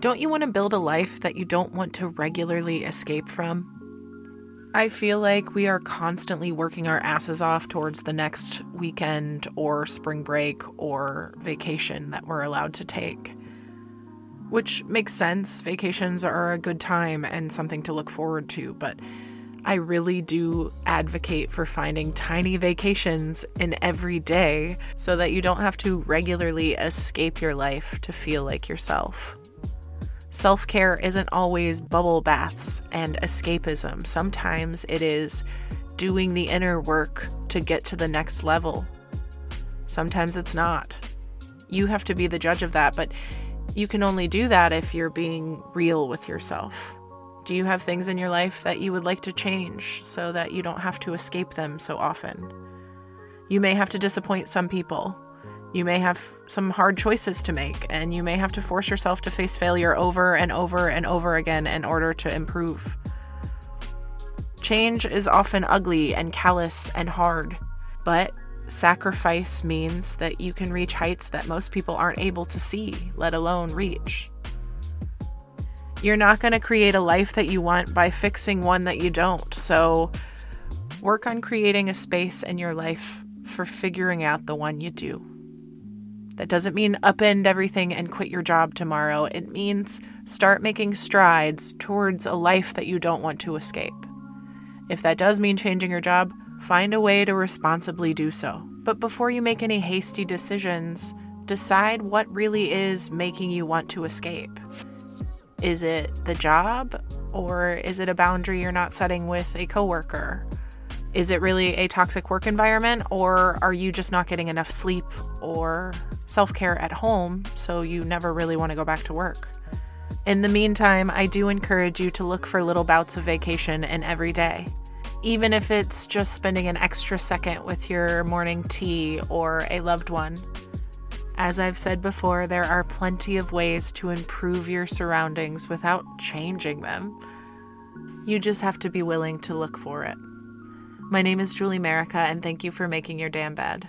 Don't you want to build a life that you don't want to regularly escape from? I feel like we are constantly working our asses off towards the next weekend or spring break or vacation that we're allowed to take. Which makes sense. Vacations are a good time and something to look forward to, but I really do advocate for finding tiny vacations in every day so that you don't have to regularly escape your life to feel like yourself. Self care isn't always bubble baths and escapism. Sometimes it is doing the inner work to get to the next level. Sometimes it's not. You have to be the judge of that, but you can only do that if you're being real with yourself. Do you have things in your life that you would like to change so that you don't have to escape them so often? You may have to disappoint some people you may have some hard choices to make, and you may have to force yourself to face failure over and over and over again in order to improve. Change is often ugly and callous and hard, but sacrifice means that you can reach heights that most people aren't able to see, let alone reach. You're not going to create a life that you want by fixing one that you don't, so work on creating a space in your life for figuring out the one you do. That doesn't mean upend everything and quit your job tomorrow. It means start making strides towards a life that you don't want to escape. If that does mean changing your job, find a way to responsibly do so. But before you make any hasty decisions, decide what really is making you want to escape. Is it the job or is it a boundary you're not setting with a coworker? Is it really a toxic work environment, or are you just not getting enough sleep or self care at home so you never really want to go back to work? In the meantime, I do encourage you to look for little bouts of vacation in every day, even if it's just spending an extra second with your morning tea or a loved one. As I've said before, there are plenty of ways to improve your surroundings without changing them. You just have to be willing to look for it. My name is Julie Merica, and thank you for making your damn bed.